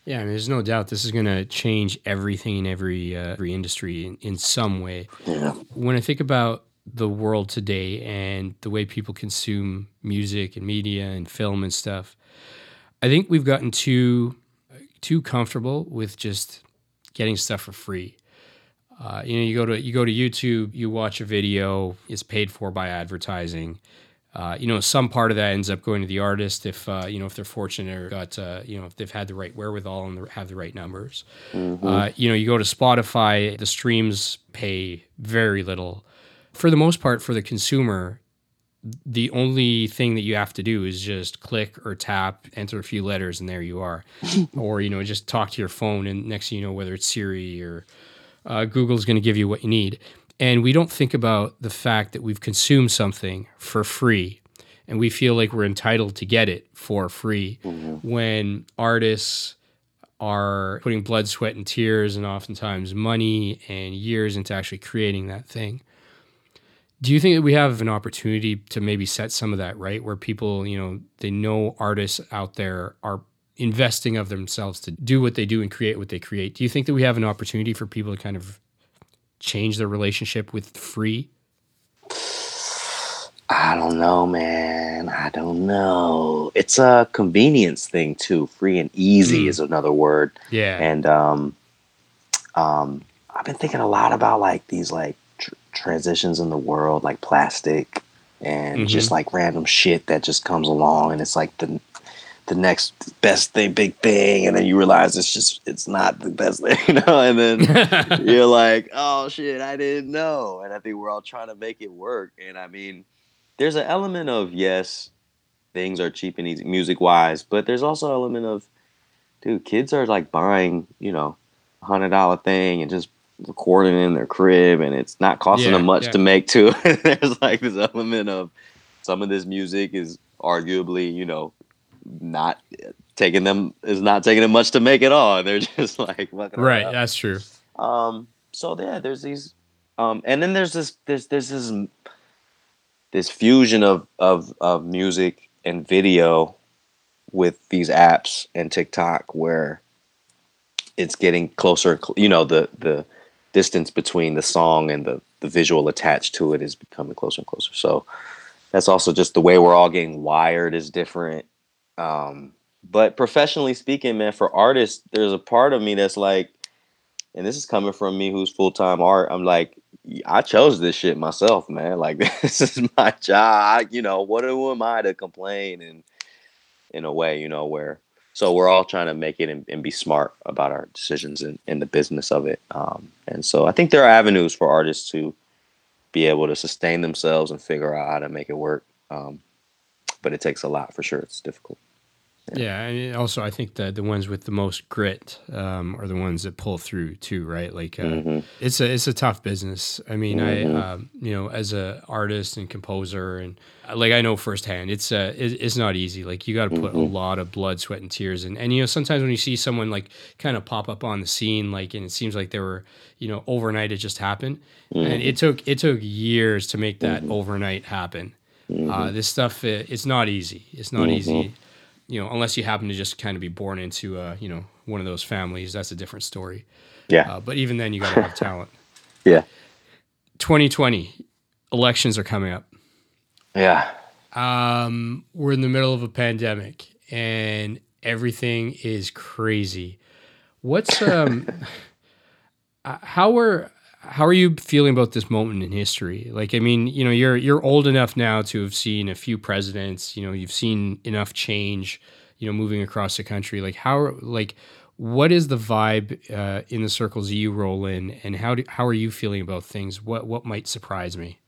Yeah, I mean, there's no doubt this is going to change everything in every uh, every industry in, in some way. Yeah. When I think about the world today and the way people consume music and media and film and stuff, I think we've gotten too too comfortable with just getting stuff for free. Uh, you know, you go to you go to YouTube, you watch a video, it's paid for by advertising uh, you know, some part of that ends up going to the artist if uh, you know if they're fortunate or got uh, you know if they've had the right wherewithal and have the right numbers. Mm-hmm. Uh, you know, you go to Spotify, the streams pay very little. For the most part, for the consumer, the only thing that you have to do is just click or tap, enter a few letters, and there you are. or you know, just talk to your phone, and next thing you know, whether it's Siri or uh, Google's going to give you what you need. And we don't think about the fact that we've consumed something for free and we feel like we're entitled to get it for free mm-hmm. when artists are putting blood, sweat, and tears and oftentimes money and years into actually creating that thing. Do you think that we have an opportunity to maybe set some of that right where people, you know, they know artists out there are investing of themselves to do what they do and create what they create? Do you think that we have an opportunity for people to kind of change their relationship with free? I don't know, man. I don't know. It's a convenience thing too. Free and easy mm. is another word. Yeah. And um, um, I've been thinking a lot about like these like transitions in the world, like plastic and mm-hmm. just like random shit that just comes along, and it's like the the next best thing, big thing, and then you realize it's just it's not the best thing, you know. And then you're like, oh shit, I didn't know. And I think we're all trying to make it work. And I mean, there's an element of yes, things are cheap and easy music wise, but there's also an element of, dude, kids are like buying, you know, a hundred dollar thing and just recording in their crib, and it's not costing yeah, them much yeah. to make too. there's like this element of some of this music is arguably, you know, not taking them is not taking them much to make it all. They're just like right. That's true. Um. So yeah, there's these, um, and then there's this there's there's this this fusion of of of music and video with these apps and TikTok where it's getting closer. You know the the distance between the song and the the visual attached to it is becoming closer and closer. So that's also just the way we're all getting wired is different um, but professionally speaking, man, for artists, there's a part of me that's like, and this is coming from me who's full time art. I'm like, I chose this shit myself, man. Like this is my job. You know, what who am I to complain? And in a way, you know, where so we're all trying to make it and, and be smart about our decisions and in, in, the business of it. Um, and so I think there are avenues for artists to be able to sustain themselves and figure out how to make it work. Um, but it takes a lot for sure. It's difficult. Yeah, and also I think that the ones with the most grit um, are the ones that pull through too, right? Like uh, mm-hmm. it's a it's a tough business. I mean, mm-hmm. I um, you know as a artist and composer and uh, like I know firsthand, it's uh it, it's not easy. Like you got to put mm-hmm. a lot of blood, sweat, and tears in. And you know sometimes when you see someone like kind of pop up on the scene, like and it seems like they were you know overnight it just happened, and it mm-hmm. took it took years to make that mm-hmm. overnight happen. Uh, this stuff it's not easy. It's not easy you know, unless you happen to just kind of be born into, uh, you know, one of those families, that's a different story. Yeah. Uh, but even then, you got to have talent. Yeah. 2020 elections are coming up. Yeah. Um, we're in the middle of a pandemic and everything is crazy. What's um, how are how are you feeling about this moment in history? Like, I mean, you know, you're you're old enough now to have seen a few presidents. You know, you've seen enough change. You know, moving across the country. Like, how like what is the vibe uh, in the circles you roll in, and how do, how are you feeling about things? What what might surprise me?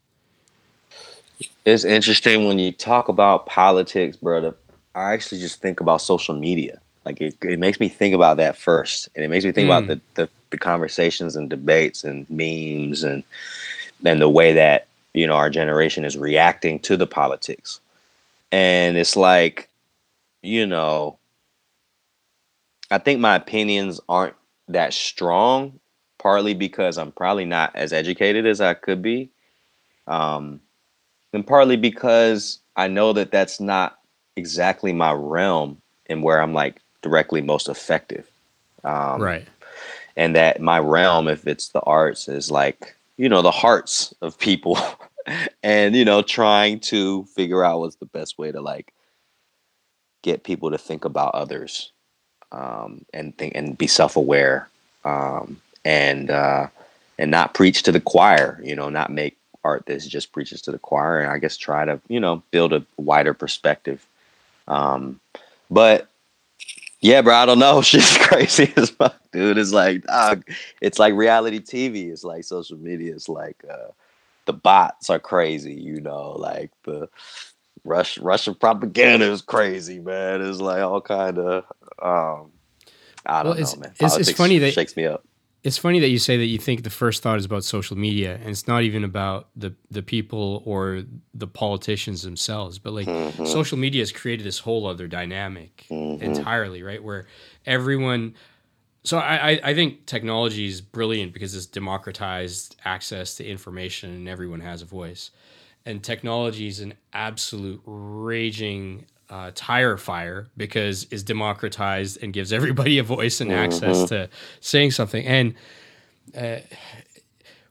It's interesting when you talk about politics, brother. I actually just think about social media. Like it, it makes me think about that first, and it makes me think mm. about the, the the conversations and debates and memes and and the way that you know our generation is reacting to the politics and it's like you know I think my opinions aren't that strong, partly because I'm probably not as educated as I could be, um, and partly because I know that that's not exactly my realm and where I'm like directly most effective. Um, right. And that my realm, if it's the arts, is like you know the hearts of people, and you know trying to figure out what's the best way to like get people to think about others um, and think and be self-aware um, and uh, and not preach to the choir you know not make art that just preaches to the choir and i guess try to you know build a wider perspective. Um, but yeah bro i don't know shit's crazy as fuck dude it's like dog, it's like reality tv it's like social media it's like uh, the bots are crazy you know like the Rush, Russian propaganda is crazy, man. It's like all kind of, um, I don't well, know, man. It's, it's, funny that shakes me up. It's funny that you say that you think the first thought is about social media, and it's not even about the the people or the politicians themselves. But like, mm-hmm. social media has created this whole other dynamic mm-hmm. entirely, right? Where everyone. So I, I think technology is brilliant because it's democratized access to information, and everyone has a voice and technology is an absolute raging uh, tire fire because it's democratized and gives everybody a voice and access mm-hmm. to saying something. And uh,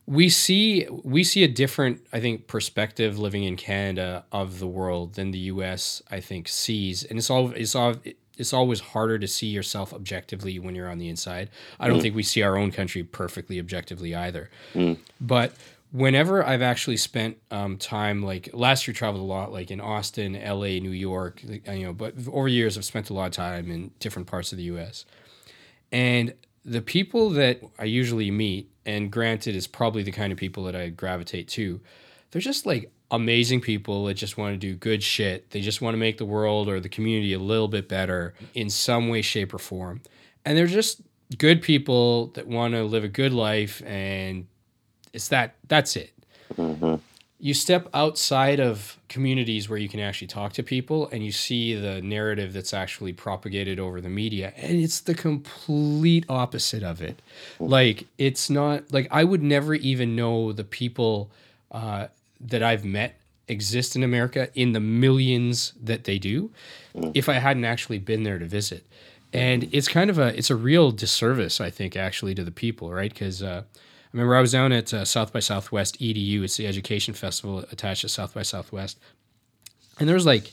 we see we see a different, I think, perspective living in Canada of the world than the U.S. I think sees, and it's all it's all. It's always harder to see yourself objectively when you're on the inside. I don't mm. think we see our own country perfectly objectively either. Mm. But whenever I've actually spent um, time, like last year, traveled a lot, like in Austin, L.A., New York, you know. But over years, I've spent a lot of time in different parts of the U.S. And the people that I usually meet, and granted, is probably the kind of people that I gravitate to. They're just like amazing people that just want to do good shit. They just want to make the world or the community a little bit better in some way, shape, or form. And they're just good people that want to live a good life and it's that that's it. Mm-hmm. You step outside of communities where you can actually talk to people and you see the narrative that's actually propagated over the media and it's the complete opposite of it. Mm-hmm. Like it's not like I would never even know the people uh, that I've met exist in America in the millions that they do mm-hmm. if I hadn't actually been there to visit. And it's kind of a it's a real disservice I think actually to the people, right? Cuz uh, remember I was down at uh, South by Southwest EDU. It's the education festival attached to South by Southwest. And there was like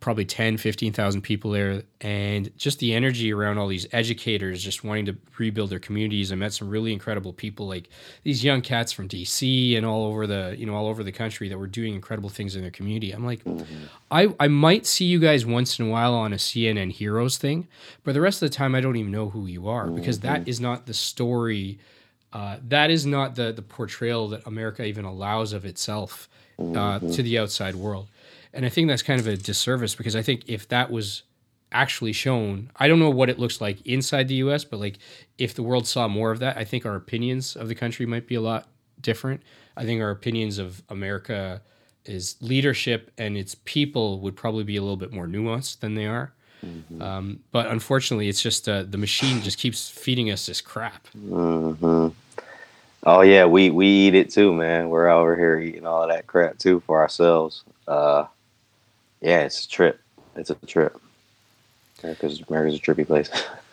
probably 10, 15,000 people there. And just the energy around all these educators just wanting to rebuild their communities. I met some really incredible people like these young cats from DC and all over the, you know, all over the country that were doing incredible things in their community. I'm like, mm-hmm. I, I might see you guys once in a while on a CNN Heroes thing, but the rest of the time I don't even know who you are because mm-hmm. that is not the story – uh, that is not the the portrayal that America even allows of itself uh, mm-hmm. to the outside world, and I think that's kind of a disservice because I think if that was actually shown, I don't know what it looks like inside the U.S., but like if the world saw more of that, I think our opinions of the country might be a lot different. I think our opinions of America is leadership and its people would probably be a little bit more nuanced than they are. Mm-hmm. Um, but unfortunately, it's just uh, the machine just keeps feeding us this crap. Mm-hmm. Oh yeah, we we eat it too, man. We're over here eating all of that crap too for ourselves. Uh, yeah, it's a trip. It's a trip. America's America's a trippy place.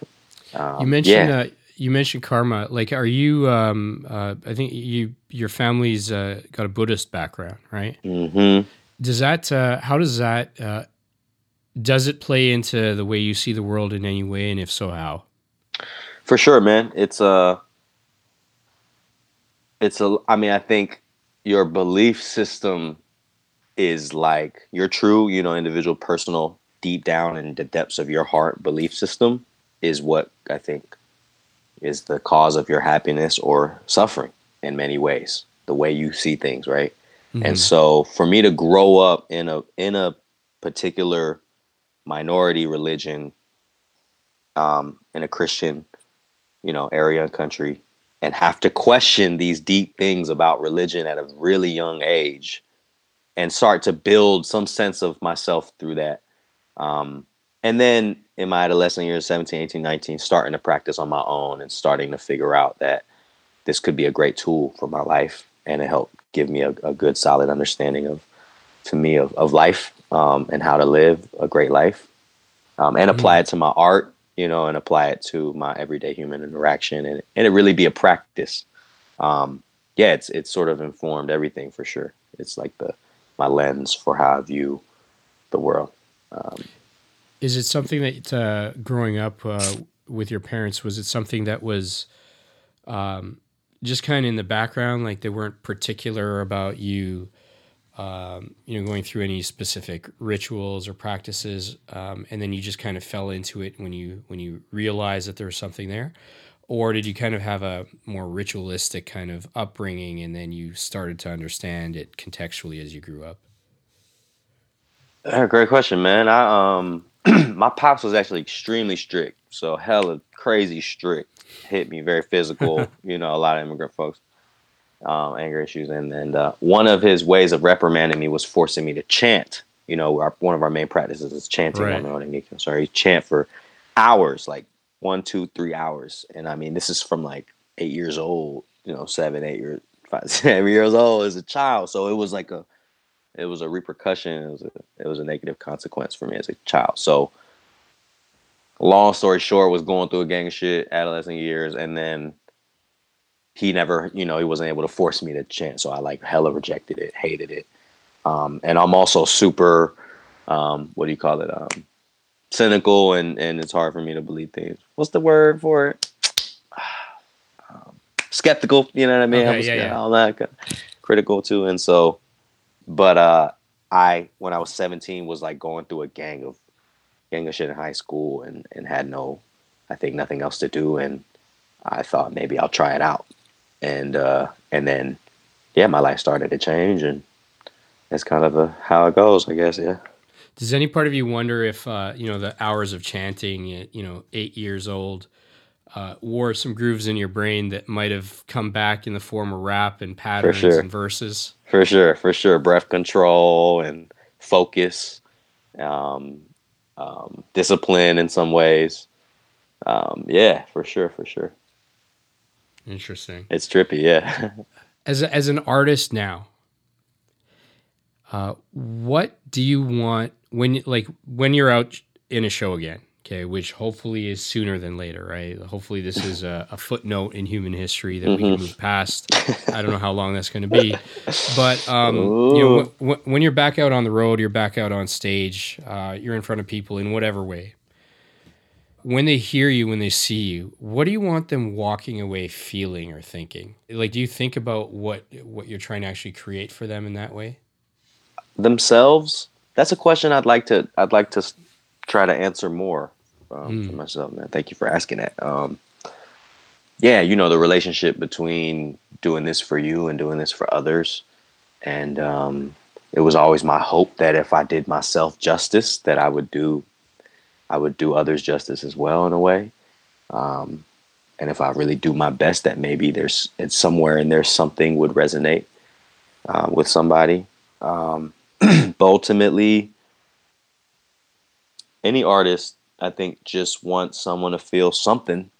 um, you mentioned yeah. uh, you mentioned karma. Like, are you? Um, uh, I think you your family's uh, got a Buddhist background, right? Mm-hmm. Does that? Uh, how does that uh, does it play into the way you see the world in any way, and if so, how? For sure, man. It's a, it's a. I mean, I think your belief system is like your true, you know, individual, personal, deep down in the depths of your heart belief system is what I think is the cause of your happiness or suffering in many ways. The way you see things, right? Mm-hmm. And so, for me to grow up in a in a particular minority religion um, in a Christian, you know, area and country, and have to question these deep things about religion at a really young age, and start to build some sense of myself through that. Um, and then in my adolescent years 17 18 19 starting to practice on my own and starting to figure out that this could be a great tool for my life and it helped give me a, a good solid understanding of to me of, of life um, and how to live a great life um, and mm-hmm. apply it to my art you know and apply it to my everyday human interaction and, and it really be a practice. Um, yeah it's it's sort of informed everything for sure. It's like the my lens for how i view the world um, is it something that uh, growing up uh, with your parents was it something that was um, just kind of in the background, like they weren't particular about you, um, you know, going through any specific rituals or practices, um, and then you just kind of fell into it when you when you realized that there was something there, or did you kind of have a more ritualistic kind of upbringing, and then you started to understand it contextually as you grew up? Uh, great question, man. I um my pops was actually extremely strict, so hella crazy strict. Hit me very physical. you know, a lot of immigrant folks, um, anger issues, and and uh, one of his ways of reprimanding me was forcing me to chant. You know, our, one of our main practices is chanting right. on the Sorry, chant for hours, like one, two, three hours. And I mean, this is from like eight years old. You know, seven, eight years, five, seven years old as a child. So it was like a it was a repercussion. It was a, it was a negative consequence for me as a child. So, long story short, was going through a gang of shit adolescent years, and then he never, you know, he wasn't able to force me to chant. So I like hella rejected it, hated it. Um, and I'm also super, um, what do you call it? Um, cynical, and and it's hard for me to believe things. What's the word for it? Um, skeptical. You know what I mean? Okay, yeah, yeah. All that critical too, and so but uh, I, when I was 17, was like going through a gang of gang of shit in high school and, and had no, I think nothing else to do. And I thought maybe I'll try it out. And, uh, and then, yeah, my life started to change and that's kind of a, how it goes, I guess. Yeah. Does any part of you wonder if, uh, you know, the hours of chanting, you know, eight years old, uh, wore some grooves in your brain that might have come back in the form of rap and patterns sure. and verses. For sure, for sure. Breath control and focus, um, um, discipline in some ways. Um, yeah, for sure, for sure. Interesting. It's trippy, yeah. as a, as an artist now, uh, what do you want when like when you're out in a show again? okay, which hopefully is sooner than later, right? Hopefully, this is a, a footnote in human history that mm-hmm. we can mm-hmm. move past. I don't know how long that's going to be, but um, you know, w- when you're back out on the road, you're back out on stage, uh, you're in front of people in whatever way. When they hear you, when they see you, what do you want them walking away feeling or thinking? Like, do you think about what what you're trying to actually create for them in that way? Themselves. That's a question I'd like to I'd like to try to answer more um, mm. for myself, man. Thank you for asking that. Um, yeah, you know the relationship between doing this for you and doing this for others, and um, it was always my hope that if I did myself justice, that I would do, I would do others justice as well in a way. Um, and if I really do my best, that maybe there's it's somewhere in there something would resonate uh, with somebody. Um, but ultimately, any artist I think just want someone to feel something,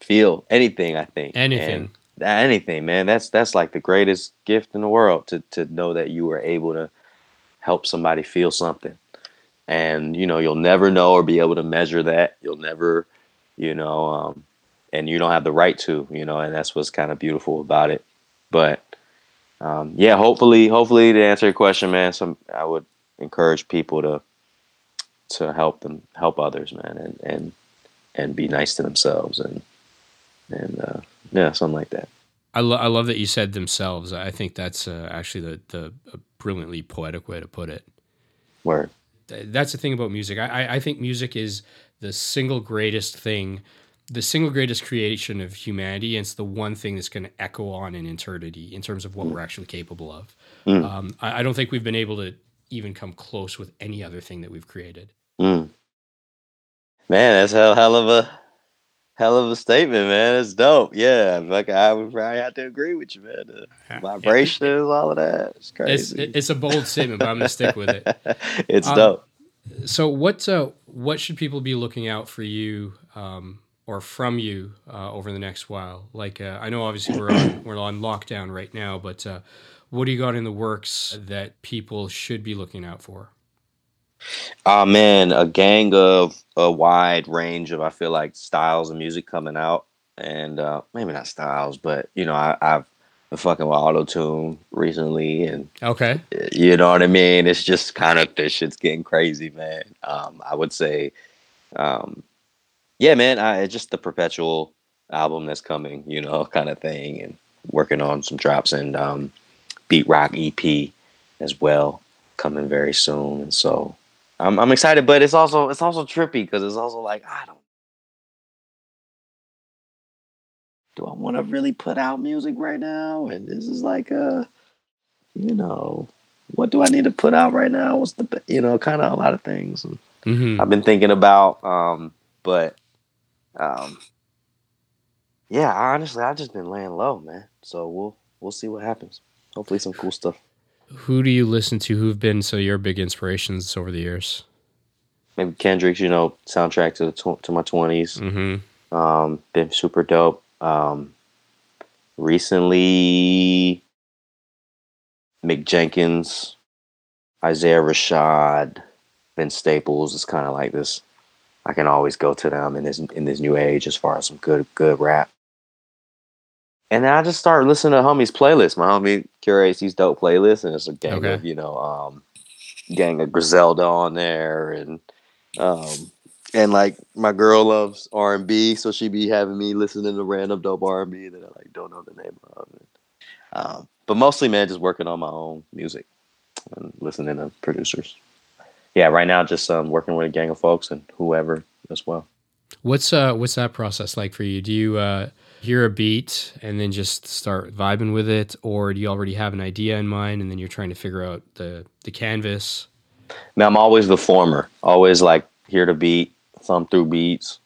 feel anything. I think anything, and anything, man. That's that's like the greatest gift in the world to to know that you were able to help somebody feel something. And you know, you'll never know or be able to measure that. You'll never, you know, um, and you don't have the right to, you know, and that's what's kind of beautiful about it. But um, yeah, hopefully, hopefully to answer your question, man, some I would encourage people to to help them help others, man, and and and be nice to themselves and and uh, yeah, something like that. I, lo- I love that you said themselves. I think that's uh, actually the the brilliantly poetic way to put it. Word. That's the thing about music. I, I think music is the single greatest thing, the single greatest creation of humanity, and it's the one thing that's going to echo on in eternity in terms of what we're actually capable of. Mm. Um, I, I don't think we've been able to even come close with any other thing that we've created. Mm. Man, that's a hell of a hell of a statement, man. It's dope. Yeah, like I would probably have to agree with you, man. The vibrations, all of that. It's crazy. It's, it's a bold statement, but I'm gonna stick with it. it's um, dope. So what uh, what should people be looking out for you um, or from you uh, over the next while? Like, uh, I know obviously we're on, we're on lockdown right now, but uh, what do you got in the works that people should be looking out for? Oh man, a gang of a wide range of I feel like styles of music coming out, and uh, maybe not styles, but you know I, I've been fucking with auto tune recently, and Okay. you know what I mean. It's just kind of this shit's getting crazy, man. Um, I would say, um, yeah, man. I it's just the perpetual album that's coming, you know, kind of thing, and working on some drops and um, beat rock EP as well coming very soon, and so I'm I'm excited, but it's also it's also trippy because it's also like I don't. Do I want to really put out music right now? And this is like a, you know, what do I need to put out right now? What's the, you know, kind of a lot of things and hmm I've been thinking about. Um, but, um, yeah, honestly, I've just been laying low, man. So we'll we'll see what happens. Hopefully, some cool stuff. Who do you listen to? Who've been so your big inspirations over the years? Maybe Kendrick's, you know, soundtrack to the tw- to my twenties. Mm-hmm. Um, been super dope. Um, recently, Mick Jenkins, Isaiah Rashad, Vince Staples is kind of like this. I can always go to them in this in this new age as far as some good good rap. And then I just started listening to homie's playlist. My homie curates these dope playlists, and it's a gang Okay. of you know, um, gang of Griselda on there, and um, and like my girl loves R and B, so she be having me listening to random dope R and B that I like don't know the name of. Um, but mostly, man, just working on my own music and listening to producers. Yeah, right now, just um, working with a gang of folks and whoever as well. What's uh what's that process like for you? Do you uh hear a beat and then just start vibing with it, or do you already have an idea in mind and then you're trying to figure out the the canvas? Man, I'm always the former. Always like hear the beat, thumb through beats,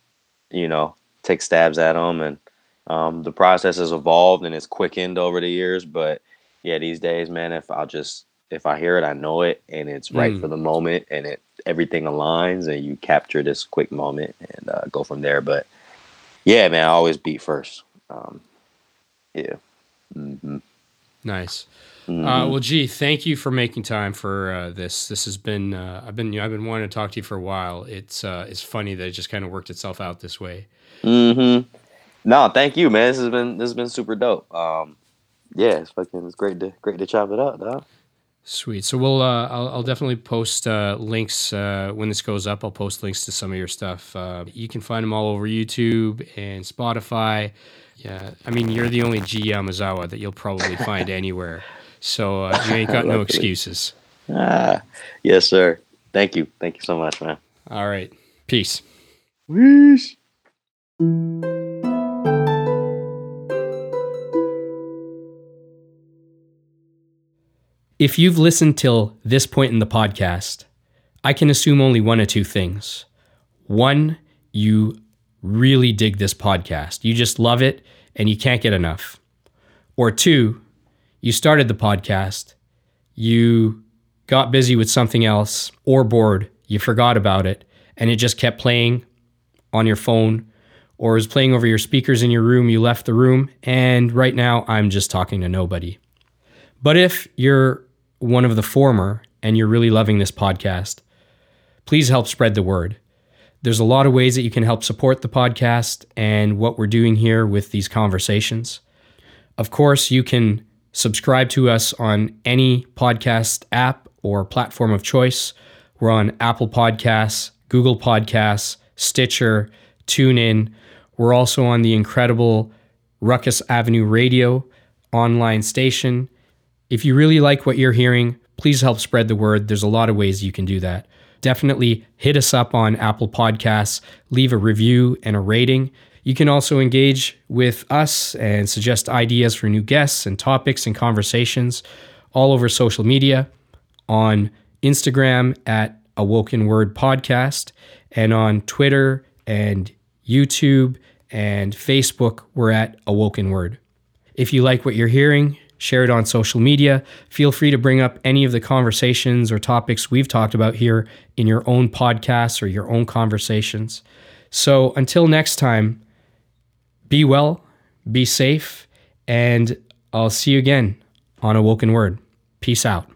you know, take stabs at them, and um, the process has evolved and it's quickened over the years. But yeah, these days, man, if I'll just if I hear it, I know it, and it's right Mm. for the moment, and it everything aligns, and you capture this quick moment and uh, go from there. But yeah, man, I always beat first. Um, yeah. Mm-hmm. Nice. Uh, well, gee, thank you for making time for uh, this. This has been uh, I've been you know, I've been wanting to talk to you for a while. It's uh, it's funny that it just kind of worked itself out this way. Mm-hmm. No, thank you, man. This has been this has been super dope. Um, yeah, it's fucking it's great to great to chop it up, dog. Sweet. So we'll uh, I'll, I'll definitely post uh, links uh, when this goes up. I'll post links to some of your stuff. Uh, you can find them all over YouTube and Spotify. Yeah, I mean you're the only G Yamazawa that you'll probably find anywhere. So uh, you ain't got no excuses. Ah, yes, sir. Thank you, thank you so much, man. All right. Peace. Whoosh. If you've listened till this point in the podcast, I can assume only one or two things. One, you really dig this podcast. You just love it and you can't get enough. Or two, you started the podcast, you got busy with something else or bored, you forgot about it, and it just kept playing on your phone or is playing over your speakers in your room. You left the room, and right now I'm just talking to nobody. But if you're one of the former and you're really loving this podcast, please help spread the word. There's a lot of ways that you can help support the podcast and what we're doing here with these conversations. Of course, you can subscribe to us on any podcast app or platform of choice. We're on Apple Podcasts, Google Podcasts, Stitcher, TuneIn. We're also on the incredible Ruckus Avenue Radio online station. If you really like what you're hearing, please help spread the word. There's a lot of ways you can do that. Definitely hit us up on Apple Podcasts, leave a review and a rating. You can also engage with us and suggest ideas for new guests and topics and conversations all over social media on Instagram at Awoken Word Podcast and on Twitter and YouTube and Facebook, we're at Awoken Word. If you like what you're hearing, share it on social media. Feel free to bring up any of the conversations or topics we've talked about here in your own podcasts or your own conversations. So until next time, be well, be safe, and I'll see you again on Awoken Word. Peace out.